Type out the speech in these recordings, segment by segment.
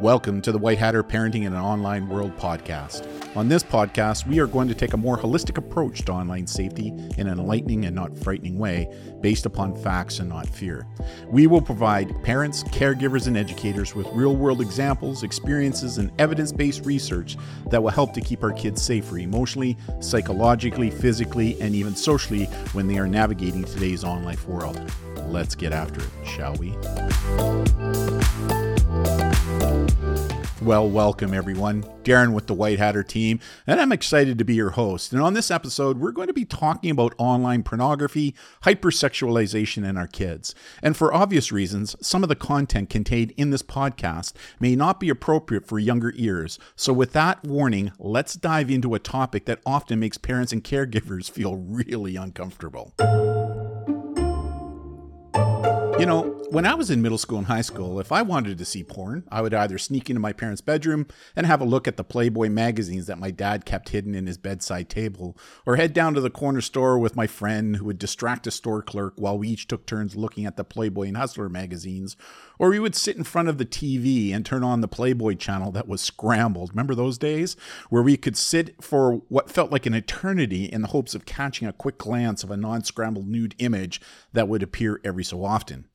Welcome to the White Hatter Parenting in an Online World podcast. On this podcast, we are going to take a more holistic approach to online safety in an enlightening and not frightening way based upon facts and not fear. We will provide parents, caregivers, and educators with real world examples, experiences, and evidence based research that will help to keep our kids safer emotionally, psychologically, physically, and even socially when they are navigating today's online world. Let's get after it, shall we? Well, welcome everyone. Darren with the White Hatter team, and I'm excited to be your host. And on this episode, we're going to be talking about online pornography, hypersexualization in our kids. And for obvious reasons, some of the content contained in this podcast may not be appropriate for younger ears. So, with that warning, let's dive into a topic that often makes parents and caregivers feel really uncomfortable. You know, when I was in middle school and high school, if I wanted to see porn, I would either sneak into my parents' bedroom and have a look at the Playboy magazines that my dad kept hidden in his bedside table, or head down to the corner store with my friend who would distract a store clerk while we each took turns looking at the Playboy and Hustler magazines, or we would sit in front of the TV and turn on the Playboy channel that was scrambled. Remember those days? Where we could sit for what felt like an eternity in the hopes of catching a quick glance of a non scrambled nude image that would appear every so often.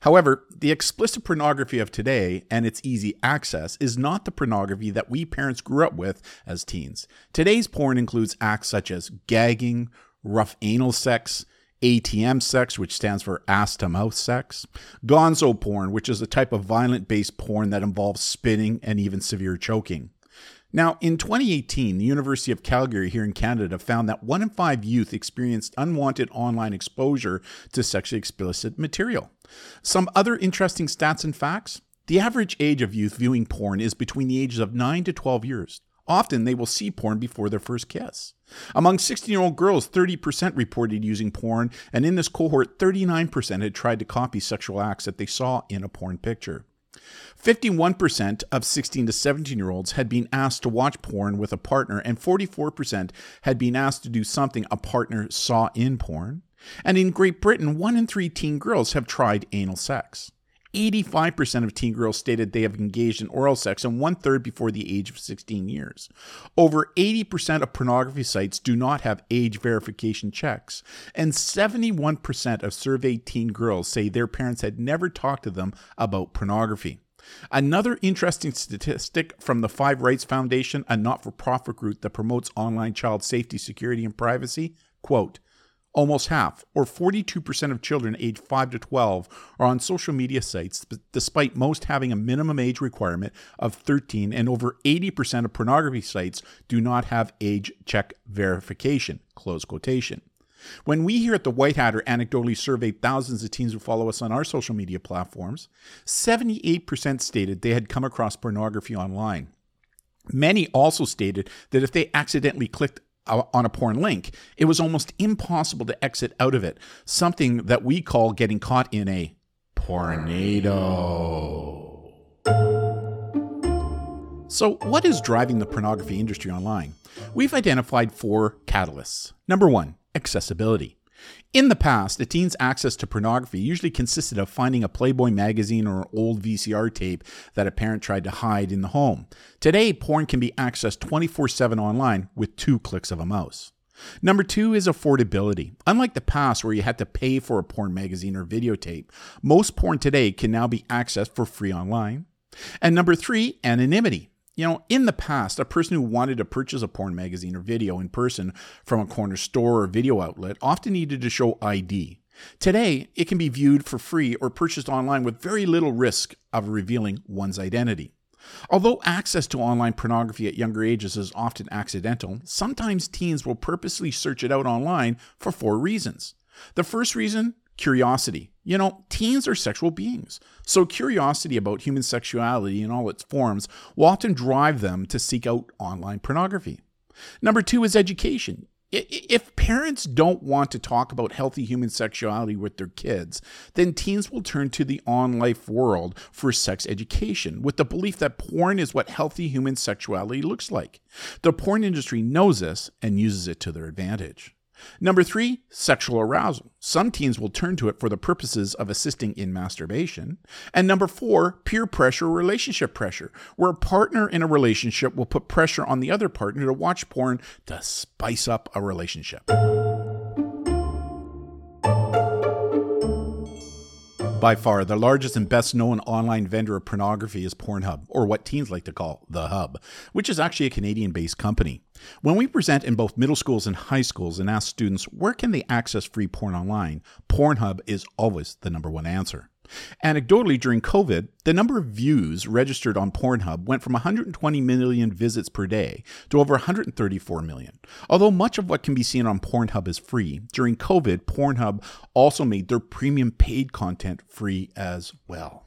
However, the explicit pornography of today and its easy access is not the pornography that we parents grew up with as teens. Today's porn includes acts such as gagging, rough anal sex, ATM sex, which stands for ass to mouth sex, gonzo porn, which is a type of violent based porn that involves spitting and even severe choking. Now, in 2018, the University of Calgary here in Canada found that one in five youth experienced unwanted online exposure to sexually explicit material. Some other interesting stats and facts the average age of youth viewing porn is between the ages of 9 to 12 years. Often they will see porn before their first kiss. Among 16 year old girls, 30% reported using porn, and in this cohort, 39% had tried to copy sexual acts that they saw in a porn picture. 51% of 16 to 17 year olds had been asked to watch porn with a partner, and 44% had been asked to do something a partner saw in porn. And in Great Britain, one in three teen girls have tried anal sex. 85% of teen girls stated they have engaged in oral sex, and one third before the age of 16 years. Over 80% of pornography sites do not have age verification checks, and 71% of surveyed teen girls say their parents had never talked to them about pornography. Another interesting statistic from the Five Rights Foundation, a not for profit group that promotes online child safety, security, and privacy quote, Almost half, or 42% of children aged 5 to 12, are on social media sites, despite most having a minimum age requirement of 13, and over 80% of pornography sites do not have age check verification. Close quotation. When we here at the White Hatter anecdotally surveyed thousands of teens who follow us on our social media platforms, 78% stated they had come across pornography online. Many also stated that if they accidentally clicked Uh, on a porn link, it was almost impossible to exit out of it, something that we call getting caught in a pornado. So, what is driving the pornography industry online? We've identified four catalysts. Number one, accessibility. In the past, a teen's access to pornography usually consisted of finding a Playboy magazine or an old VCR tape that a parent tried to hide in the home. Today, porn can be accessed 24 7 online with two clicks of a mouse. Number two is affordability. Unlike the past where you had to pay for a porn magazine or videotape, most porn today can now be accessed for free online. And number three, anonymity. You know, in the past, a person who wanted to purchase a porn magazine or video in person from a corner store or video outlet often needed to show ID. Today, it can be viewed for free or purchased online with very little risk of revealing one's identity. Although access to online pornography at younger ages is often accidental, sometimes teens will purposely search it out online for four reasons. The first reason curiosity. You know, teens are sexual beings, so curiosity about human sexuality in all its forms will often drive them to seek out online pornography. Number two is education. If parents don't want to talk about healthy human sexuality with their kids, then teens will turn to the online world for sex education with the belief that porn is what healthy human sexuality looks like. The porn industry knows this and uses it to their advantage. Number three, sexual arousal. Some teens will turn to it for the purposes of assisting in masturbation. And number four, peer pressure, or relationship pressure, where a partner in a relationship will put pressure on the other partner to watch porn to spice up a relationship. By far, the largest and best known online vendor of pornography is Pornhub, or what teens like to call the Hub, which is actually a Canadian based company. When we present in both middle schools and high schools and ask students where can they access free porn online, Pornhub is always the number one answer. Anecdotally, during COVID, the number of views registered on Pornhub went from 120 million visits per day to over 134 million. Although much of what can be seen on Pornhub is free, during COVID, Pornhub also made their premium paid content free as well.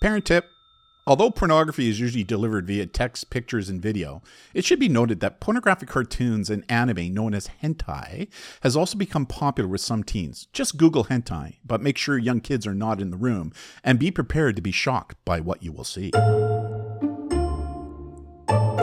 Parent tip Although pornography is usually delivered via text, pictures, and video, it should be noted that pornographic cartoons and anime known as hentai has also become popular with some teens. Just Google hentai, but make sure young kids are not in the room and be prepared to be shocked by what you will see.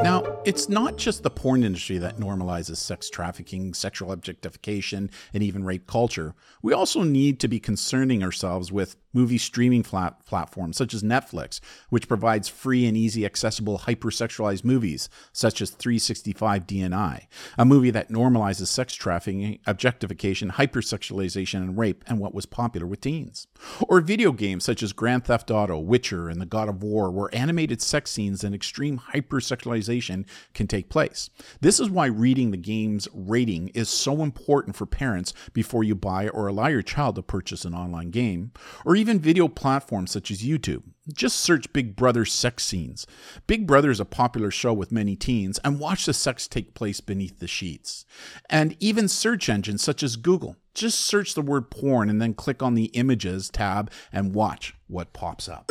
Now, it's not just the porn industry that normalizes sex trafficking, sexual objectification, and even rape culture. We also need to be concerning ourselves with movie streaming flat platforms such as Netflix, which provides free and easy accessible hypersexualized movies such as 365 DNI, a movie that normalizes sex trafficking, objectification, hypersexualization, and rape, and what was popular with teens. Or video games such as Grand Theft Auto, Witcher, and The God of War, where animated sex scenes and extreme hypersexualization can take place. This is why reading the game's rating is so important for parents before you buy or allow your child to purchase an online game, or even video platforms such as YouTube. Just search Big Brother sex scenes. Big Brother is a popular show with many teens, and watch the sex take place beneath the sheets. And even search engines such as Google. Just search the word porn and then click on the images tab and watch what pops up.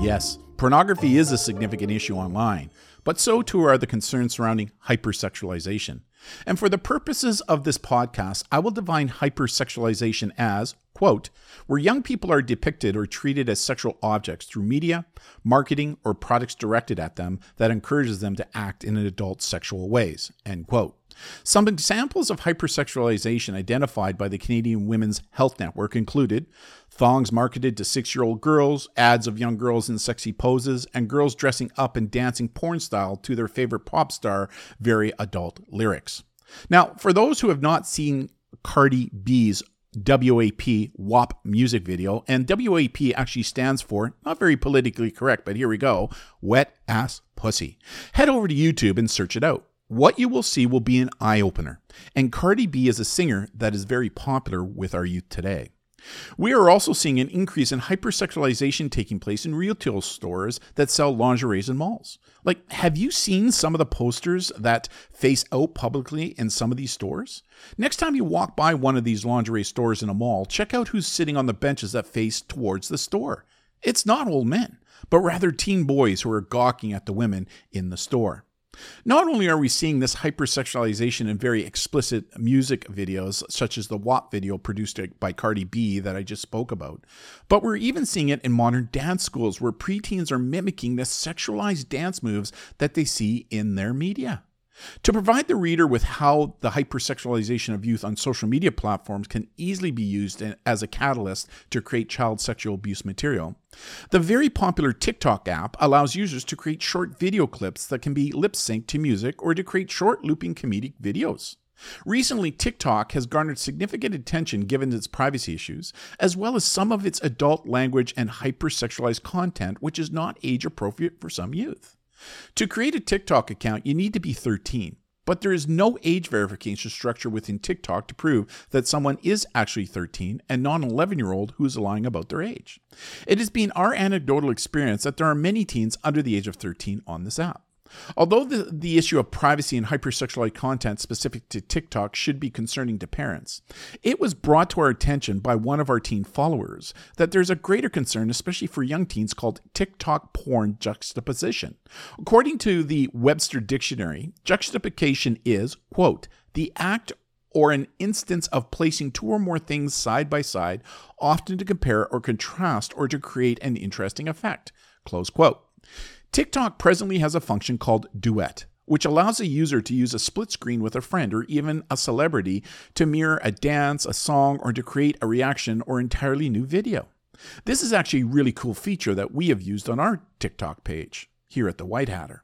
Yes, pornography is a significant issue online, but so too are the concerns surrounding hypersexualization. And for the purposes of this podcast, I will define hypersexualization as, quote, where young people are depicted or treated as sexual objects through media, marketing, or products directed at them that encourages them to act in adult sexual ways, end quote. Some examples of hypersexualization identified by the Canadian Women's Health Network included thongs marketed to six year old girls, ads of young girls in sexy poses, and girls dressing up and dancing porn style to their favorite pop star, very adult lyrics. Now, for those who have not seen Cardi B's WAP WAP music video, and WAP actually stands for, not very politically correct, but here we go, wet ass pussy. Head over to YouTube and search it out. What you will see will be an eye opener, and Cardi B is a singer that is very popular with our youth today. We are also seeing an increase in hypersexualization taking place in retail stores that sell lingeries in malls. Like, have you seen some of the posters that face out publicly in some of these stores? Next time you walk by one of these lingerie stores in a mall, check out who's sitting on the benches that face towards the store. It's not old men, but rather teen boys who are gawking at the women in the store. Not only are we seeing this hypersexualization in very explicit music videos, such as the WAP video produced by Cardi B that I just spoke about, but we're even seeing it in modern dance schools where preteens are mimicking the sexualized dance moves that they see in their media. To provide the reader with how the hypersexualization of youth on social media platforms can easily be used as a catalyst to create child sexual abuse material, the very popular TikTok app allows users to create short video clips that can be lip synced to music or to create short looping comedic videos. Recently, TikTok has garnered significant attention given its privacy issues, as well as some of its adult language and hypersexualized content, which is not age appropriate for some youth. To create a TikTok account, you need to be 13, but there is no age verification structure within TikTok to prove that someone is actually 13 and not an 11 year old who is lying about their age. It has been our anecdotal experience that there are many teens under the age of 13 on this app. Although the, the issue of privacy and hypersexualized content specific to TikTok should be concerning to parents, it was brought to our attention by one of our teen followers that there's a greater concern, especially for young teens, called TikTok porn juxtaposition. According to the Webster Dictionary, juxtaposition is, quote, the act or an instance of placing two or more things side by side, often to compare or contrast or to create an interesting effect. Close quote. TikTok presently has a function called Duet, which allows a user to use a split screen with a friend or even a celebrity to mirror a dance, a song, or to create a reaction or entirely new video. This is actually a really cool feature that we have used on our TikTok page here at the White Hatter.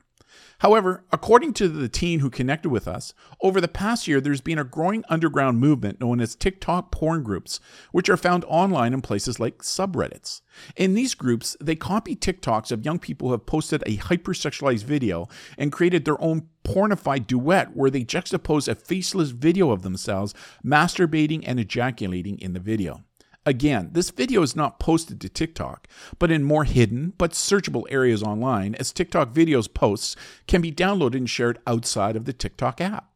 However, according to the teen who connected with us, over the past year there's been a growing underground movement known as TikTok porn groups, which are found online in places like subreddits. In these groups, they copy TikToks of young people who have posted a hypersexualized video and created their own pornified duet where they juxtapose a faceless video of themselves masturbating and ejaculating in the video. Again, this video is not posted to TikTok, but in more hidden but searchable areas online, as TikTok videos posts can be downloaded and shared outside of the TikTok app.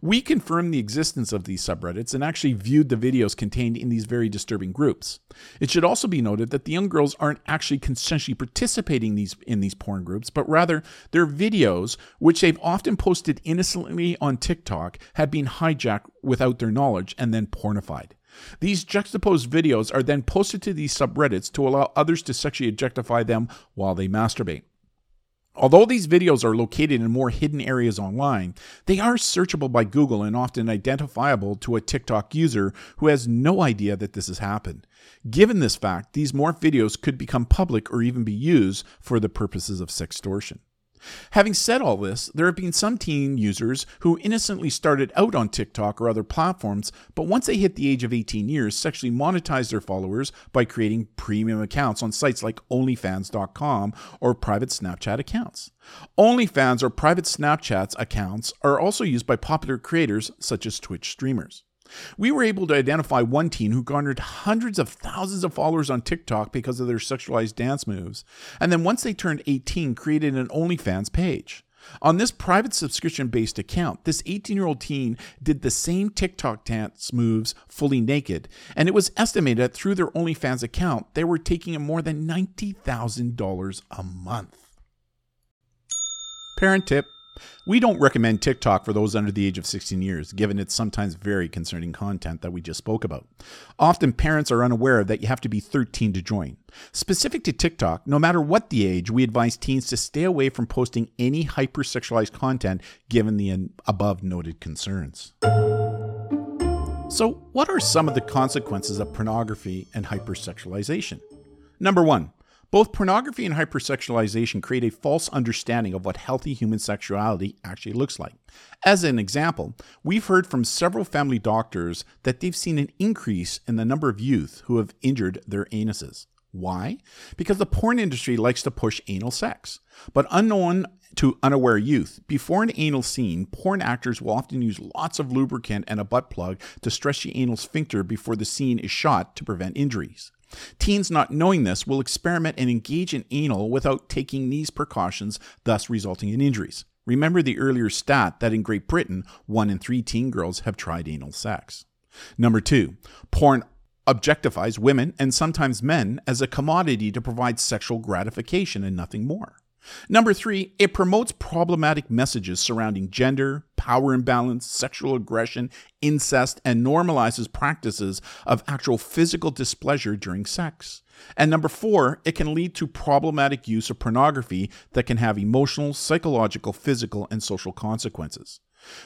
We confirmed the existence of these subreddits and actually viewed the videos contained in these very disturbing groups. It should also be noted that the young girls aren't actually consensually participating these, in these porn groups, but rather their videos, which they've often posted innocently on TikTok, have been hijacked without their knowledge and then pornified. These juxtaposed videos are then posted to these subreddits to allow others to sexually objectify them while they masturbate. Although these videos are located in more hidden areas online, they are searchable by Google and often identifiable to a TikTok user who has no idea that this has happened. Given this fact, these morph videos could become public or even be used for the purposes of sextortion. Having said all this, there have been some teen users who innocently started out on TikTok or other platforms, but once they hit the age of 18 years, sexually monetize their followers by creating premium accounts on sites like OnlyFans.com or private Snapchat accounts. OnlyFans or private Snapchat accounts are also used by popular creators such as Twitch streamers. We were able to identify one teen who garnered hundreds of thousands of followers on TikTok because of their sexualized dance moves, and then once they turned 18, created an OnlyFans page. On this private subscription based account, this 18 year old teen did the same TikTok dance moves fully naked, and it was estimated that through their OnlyFans account, they were taking in more than $90,000 a month. Parent tip we don't recommend TikTok for those under the age of 16 years, given its sometimes very concerning content that we just spoke about. Often parents are unaware that you have to be 13 to join. Specific to TikTok, no matter what the age, we advise teens to stay away from posting any hypersexualized content given the above noted concerns. So, what are some of the consequences of pornography and hypersexualization? Number one, both pornography and hypersexualization create a false understanding of what healthy human sexuality actually looks like. As an example, we've heard from several family doctors that they've seen an increase in the number of youth who have injured their anuses. Why? Because the porn industry likes to push anal sex. But unknown to unaware youth, before an anal scene, porn actors will often use lots of lubricant and a butt plug to stretch the anal sphincter before the scene is shot to prevent injuries. Teens not knowing this will experiment and engage in anal without taking these precautions, thus resulting in injuries. Remember the earlier stat that in Great Britain, one in three teen girls have tried anal sex. Number two, porn objectifies women and sometimes men as a commodity to provide sexual gratification and nothing more. Number three, it promotes problematic messages surrounding gender, power imbalance, sexual aggression, incest, and normalizes practices of actual physical displeasure during sex. And number four, it can lead to problematic use of pornography that can have emotional, psychological, physical, and social consequences.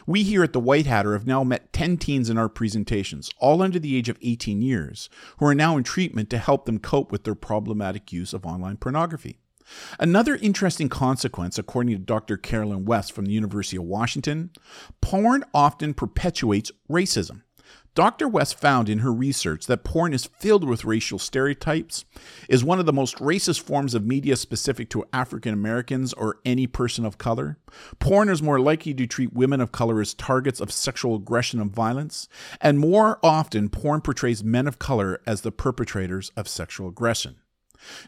We here at the White Hatter have now met 10 teens in our presentations, all under the age of 18 years, who are now in treatment to help them cope with their problematic use of online pornography. Another interesting consequence, according to Dr. Carolyn West from the University of Washington, porn often perpetuates racism. Dr. West found in her research that porn is filled with racial stereotypes, is one of the most racist forms of media specific to African Americans or any person of color. Porn is more likely to treat women of color as targets of sexual aggression and violence, and more often, porn portrays men of color as the perpetrators of sexual aggression.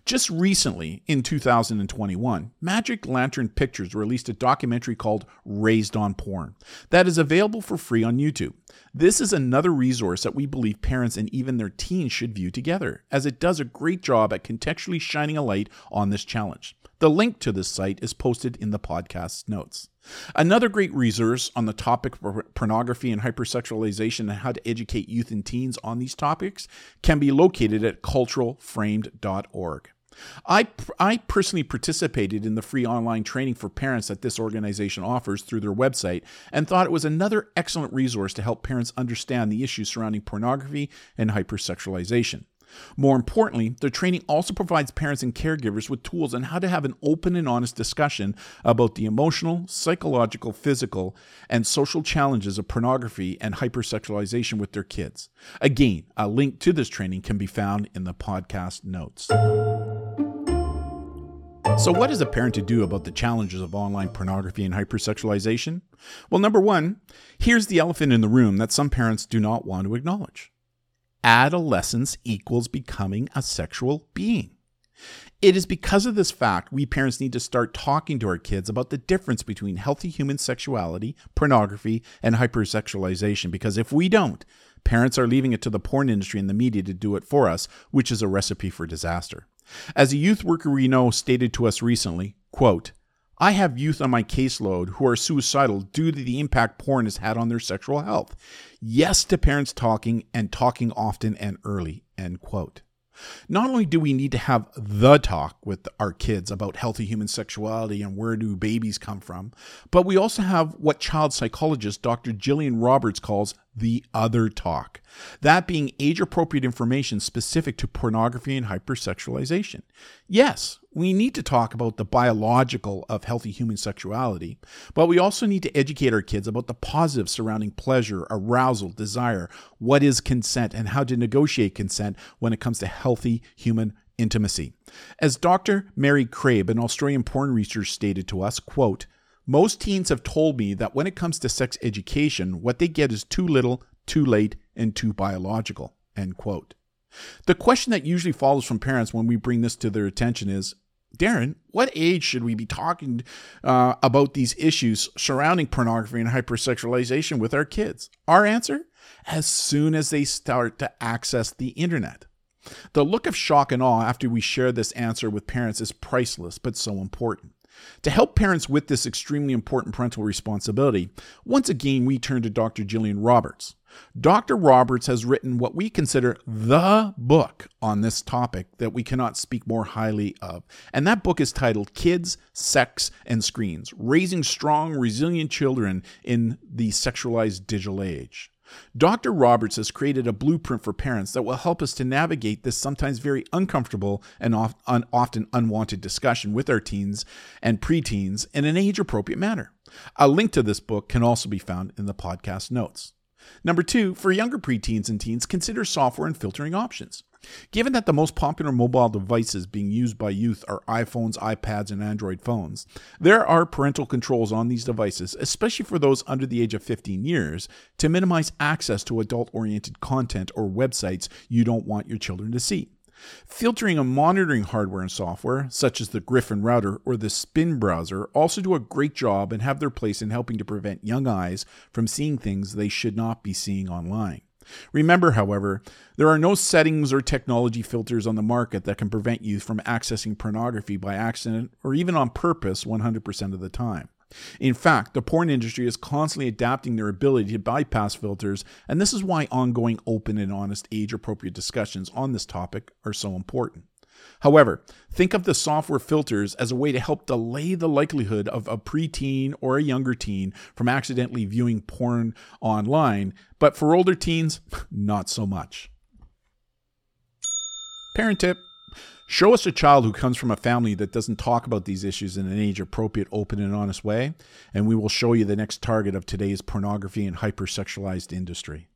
Just recently, in 2021, Magic Lantern Pictures released a documentary called Raised on Porn that is available for free on YouTube. This is another resource that we believe parents and even their teens should view together, as it does a great job at contextually shining a light on this challenge. The link to this site is posted in the podcast notes. Another great resource on the topic of pornography and hypersexualization and how to educate youth and teens on these topics can be located at culturereframed.org. I, I personally participated in the free online training for parents that this organization offers through their website and thought it was another excellent resource to help parents understand the issues surrounding pornography and hypersexualization. More importantly, the training also provides parents and caregivers with tools on how to have an open and honest discussion about the emotional, psychological, physical, and social challenges of pornography and hypersexualization with their kids. Again, a link to this training can be found in the podcast notes. So, what is a parent to do about the challenges of online pornography and hypersexualization? Well, number one, here's the elephant in the room that some parents do not want to acknowledge adolescence equals becoming a sexual being. It is because of this fact we parents need to start talking to our kids about the difference between healthy human sexuality, pornography, and hypersexualization. Because if we don't, parents are leaving it to the porn industry and the media to do it for us, which is a recipe for disaster. As a youth worker we know stated to us recently, quote, I have youth on my caseload who are suicidal due to the impact porn has had on their sexual health. Yes to parents talking and talking often and early. End quote. Not only do we need to have the talk with our kids about healthy human sexuality and where do babies come from, but we also have what child psychologist Dr. Jillian Roberts calls the other talk. That being age appropriate information specific to pornography and hypersexualization. Yes, we need to talk about the biological of healthy human sexuality, but we also need to educate our kids about the positives surrounding pleasure, arousal, desire, what is consent, and how to negotiate consent when it comes to healthy human intimacy. As Dr. Maree Crabbe, an Australian porn researcher, stated to us, quote, most teens have told me that when it comes to sex education, what they get is too little, too late, and too biological. End quote. The question that usually follows from parents when we bring this to their attention is Darren, what age should we be talking uh, about these issues surrounding pornography and hypersexualization with our kids? Our answer? As soon as they start to access the internet. The look of shock and awe after we share this answer with parents is priceless, but so important. To help parents with this extremely important parental responsibility, once again we turn to Dr. Jillian Roberts. Dr. Roberts has written what we consider the book on this topic that we cannot speak more highly of. And that book is titled Kids, Sex, and Screens Raising Strong, Resilient Children in the Sexualized Digital Age. Dr. Roberts has created a blueprint for parents that will help us to navigate this sometimes very uncomfortable and often unwanted discussion with our teens and preteens in an age appropriate manner. A link to this book can also be found in the podcast notes. Number two, for younger preteens and teens, consider software and filtering options. Given that the most popular mobile devices being used by youth are iPhones, iPads, and Android phones, there are parental controls on these devices, especially for those under the age of 15 years, to minimize access to adult oriented content or websites you don't want your children to see. Filtering and monitoring hardware and software, such as the Gryphon router or the Spin browser, also do a great job and have their place in helping to prevent young eyes from seeing things they should not be seeing online. Remember, however, there are no settings or technology filters on the market that can prevent you from accessing pornography by accident or even on purpose 100% of the time. In fact, the porn industry is constantly adapting their ability to bypass filters, and this is why ongoing open and honest age appropriate discussions on this topic are so important. However, think of the software filters as a way to help delay the likelihood of a preteen or a younger teen from accidentally viewing porn online, but for older teens, not so much. Parent tip Show us a child who comes from a family that doesn't talk about these issues in an age appropriate, open, and honest way, and we will show you the next target of today's pornography and hypersexualized industry.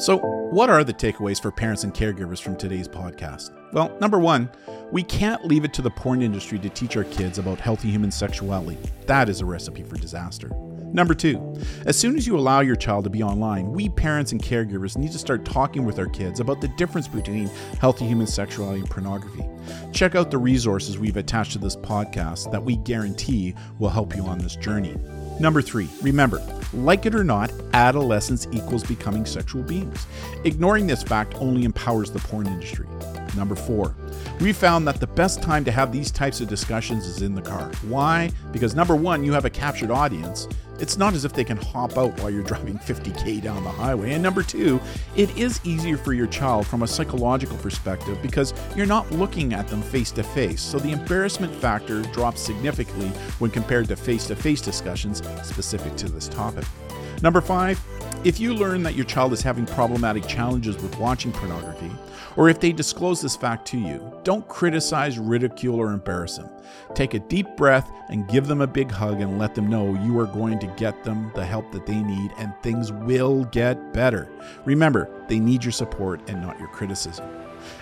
So, what are the takeaways for parents and caregivers from today's podcast? Well, number one, we can't leave it to the porn industry to teach our kids about healthy human sexuality. That is a recipe for disaster. Number two, as soon as you allow your child to be online, we parents and caregivers need to start talking with our kids about the difference between healthy human sexuality and pornography. Check out the resources we've attached to this podcast that we guarantee will help you on this journey. Number three, remember, like it or not, adolescence equals becoming sexual beings. Ignoring this fact only empowers the porn industry. Number four, we found that the best time to have these types of discussions is in the car. Why? Because number one, you have a captured audience. It's not as if they can hop out while you're driving 50k down the highway. And number two, it is easier for your child from a psychological perspective because you're not looking at them face to face. So the embarrassment factor drops significantly when compared to face to face discussions specific to this topic. Number five, if you learn that your child is having problematic challenges with watching pornography, or if they disclose this fact to you, don't criticize, ridicule, or embarrass them. Take a deep breath and give them a big hug and let them know you are going to get them the help that they need and things will get better. Remember, they need your support and not your criticism.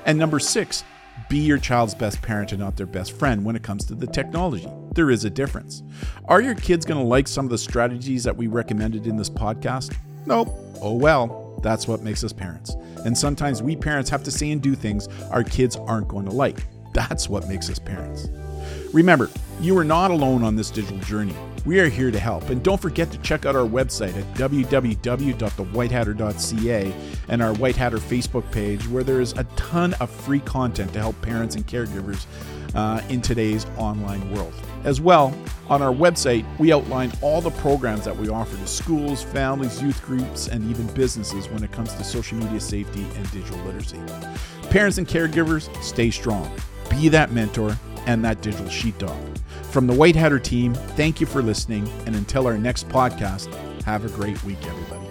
And number six, be your child's best parent and not their best friend when it comes to the technology. There is a difference. Are your kids going to like some of the strategies that we recommended in this podcast? Nope. Oh well, that's what makes us parents. And sometimes we parents have to say and do things our kids aren't going to like. That's what makes us parents. Remember, you are not alone on this digital journey. We are here to help. And don't forget to check out our website at www.thewhitehatter.ca and our White Hatter Facebook page, where there is a ton of free content to help parents and caregivers uh, in today's online world. As well, on our website, we outline all the programs that we offer to schools, families, youth groups, and even businesses when it comes to social media safety and digital literacy. Parents and caregivers, stay strong. Be that mentor and that digital sheepdog. From the White Hatter team, thank you for listening, and until our next podcast, have a great week, everybody.